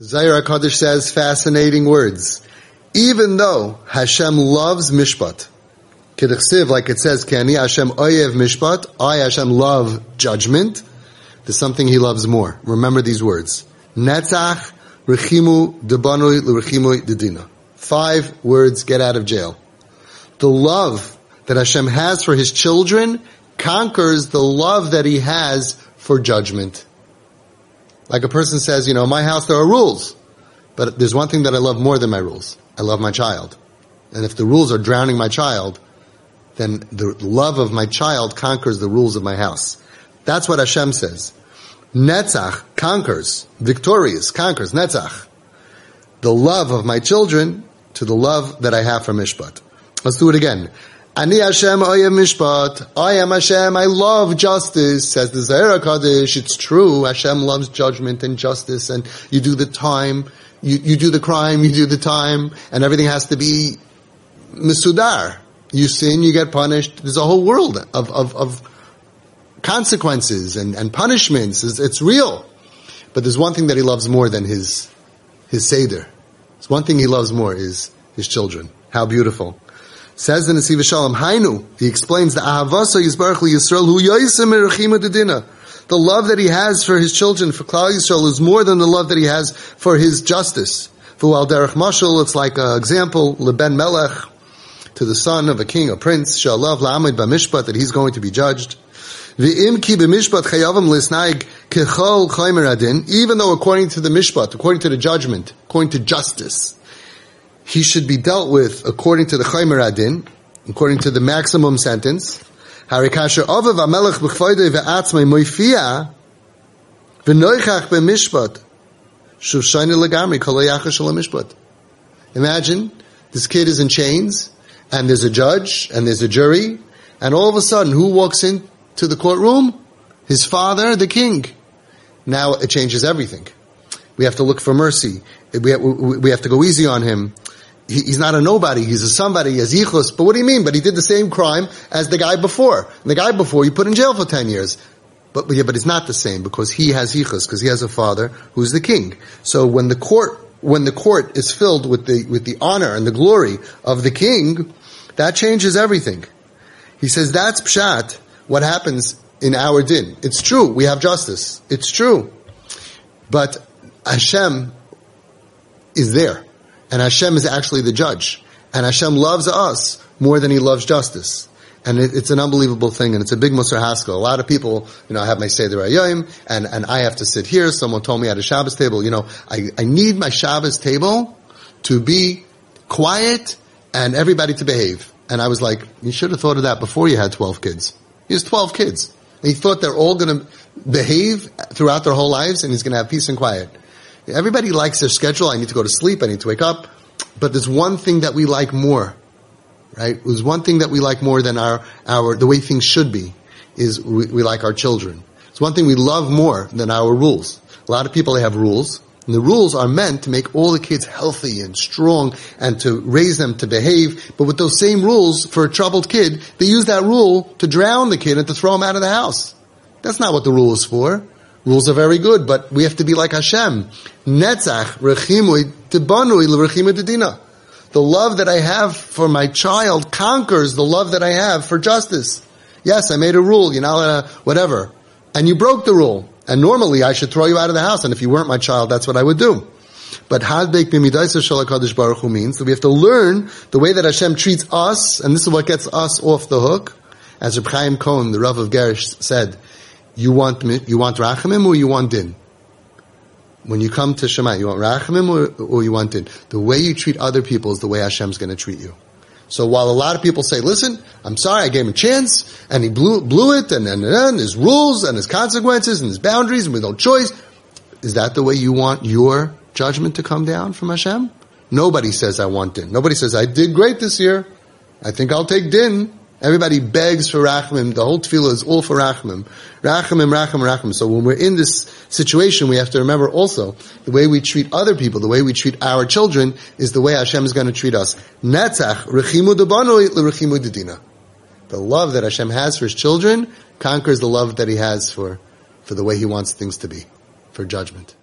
Zohar Hakadosh says fascinating words. Even though Hashem loves mishpat, Kedichsiv, like it says, Kani Hashem oyev mishpat, I Hashem love judgment, there's something he loves more. Remember these words. Netzach rechimu debanui l'rechimu dedina. Five words get out of jail. The love that Hashem has for his children conquers the love that he has for judgment. Like a person says, you know, my house there are rules, but there's one thing that I love more than my rules. I love my child. And if the rules are drowning my child, then the love of my child conquers the rules of my house. That's what Hashem says. Netzach conquers, victorious, conquers, Netzach. The love of my children to the love that I have for Mishpat. Let's do it again. Ani Hashem Oyev Mishpat. I am Hashem. I love justice. Says the Zohar Hakadosh. It's true. Hashem loves judgment and justice, and you do the time. You, you do the crime. You do the time, and everything has to be misudar. You sin, you get punished. There's a whole world of of, of consequences and, and punishments. It's, it's real. But there's one thing that he loves more than his his seder. There's one thing he loves more is his children. How beautiful. Says in the Nesiv Shalom, Hainu, he explains the Ahavasa Yisbarach Yisrael, Hu Yoisim Dedina. The love that he has for his children, for Klal Yisrael, is more than the love that he has for his justice. For Al Derech Mashal, it's like an example, Leben Melech, to the son of a king, a prince, Shalav La'amid B'mishpat, that he's going to be judged. Even though according to the mishpat, according to the judgment, according to justice, he should be dealt with according to the Chaymer Adin, according to the maximum sentence. Harikasher Ovav Amelech Moifia Legamri Koloyachash Mishpat. Imagine this kid is in chains, and there's a judge, and there's a jury, and all of a sudden, who walks into the courtroom? His father, the king. Now it changes everything. We have to look for mercy. We have, we have to go easy on him he, he's not a nobody, he's a somebody, he has yichus. But what do you mean? But he did the same crime as the guy before. And the guy before you put in jail for 10 years. But, yeah, but it's not the same because he has yichus, because he has a father who's the king. So when the court, when the court is filled with the, with the honor and the glory of the king, that changes everything. He says that's pshat, what happens in our din. It's true, we have justice. It's true. But Hashem is there. And Hashem is actually the judge. And Hashem loves us more than he loves justice. And it, it's an unbelievable thing, and it's a big Musar Haskell. A lot of people, you know, I have my Seder Ayyim, and, and I have to sit here. Someone told me at a Shabbos table, you know, I, I need my Shabbos table to be quiet and everybody to behave. And I was like, you should have thought of that before you had 12 kids. He has 12 kids. And he thought they're all going to behave throughout their whole lives and he's going to have peace and quiet. Everybody likes their schedule. I need to go to sleep. I need to wake up. But there's one thing that we like more, right? There's one thing that we like more than our, our, the way things should be is we, we like our children. It's one thing we love more than our rules. A lot of people, they have rules. And the rules are meant to make all the kids healthy and strong and to raise them to behave. But with those same rules for a troubled kid, they use that rule to drown the kid and to throw him out of the house. That's not what the rule is for. Rules are very good, but we have to be like Hashem. Netzach, rechimui, tibanui, l'rechimui dedina. The love that I have for my child conquers the love that I have for justice. Yes, I made a rule, you know, uh, whatever. And you broke the rule. And normally I should throw you out of the house, and if you weren't my child, that's what I would do. But hadbek b'midaisa shalakadosh baruch hu means that we have to learn the way that Hashem treats us, and this is what gets us off the hook. As Reb Chaim Cohen, the Rav of Gersh, said, you want you want rachamim or you want din? When you come to Shema, you want rachamim or, or you want din? The way you treat other people is the way Hashem's going to treat you. So while a lot of people say, listen, I'm sorry, I gave him a chance, and he blew, blew it, and, and, and there's rules, and there's consequences, and there's boundaries, and with no choice, is that the way you want your judgment to come down from Hashem? Nobody says I want din. Nobody says I did great this year. I think I'll take din. Everybody begs for rachmim. The whole tefillah is all for rachmim. Rachmim, rachmim, rachmim. So when we're in this situation, we have to remember also the way we treat other people, the way we treat our children, is the way Hashem is going to treat us. Netzach, rechimu debanoi. The love that Hashem has for His children conquers the love that He has for, for the way He wants things to be, for judgment.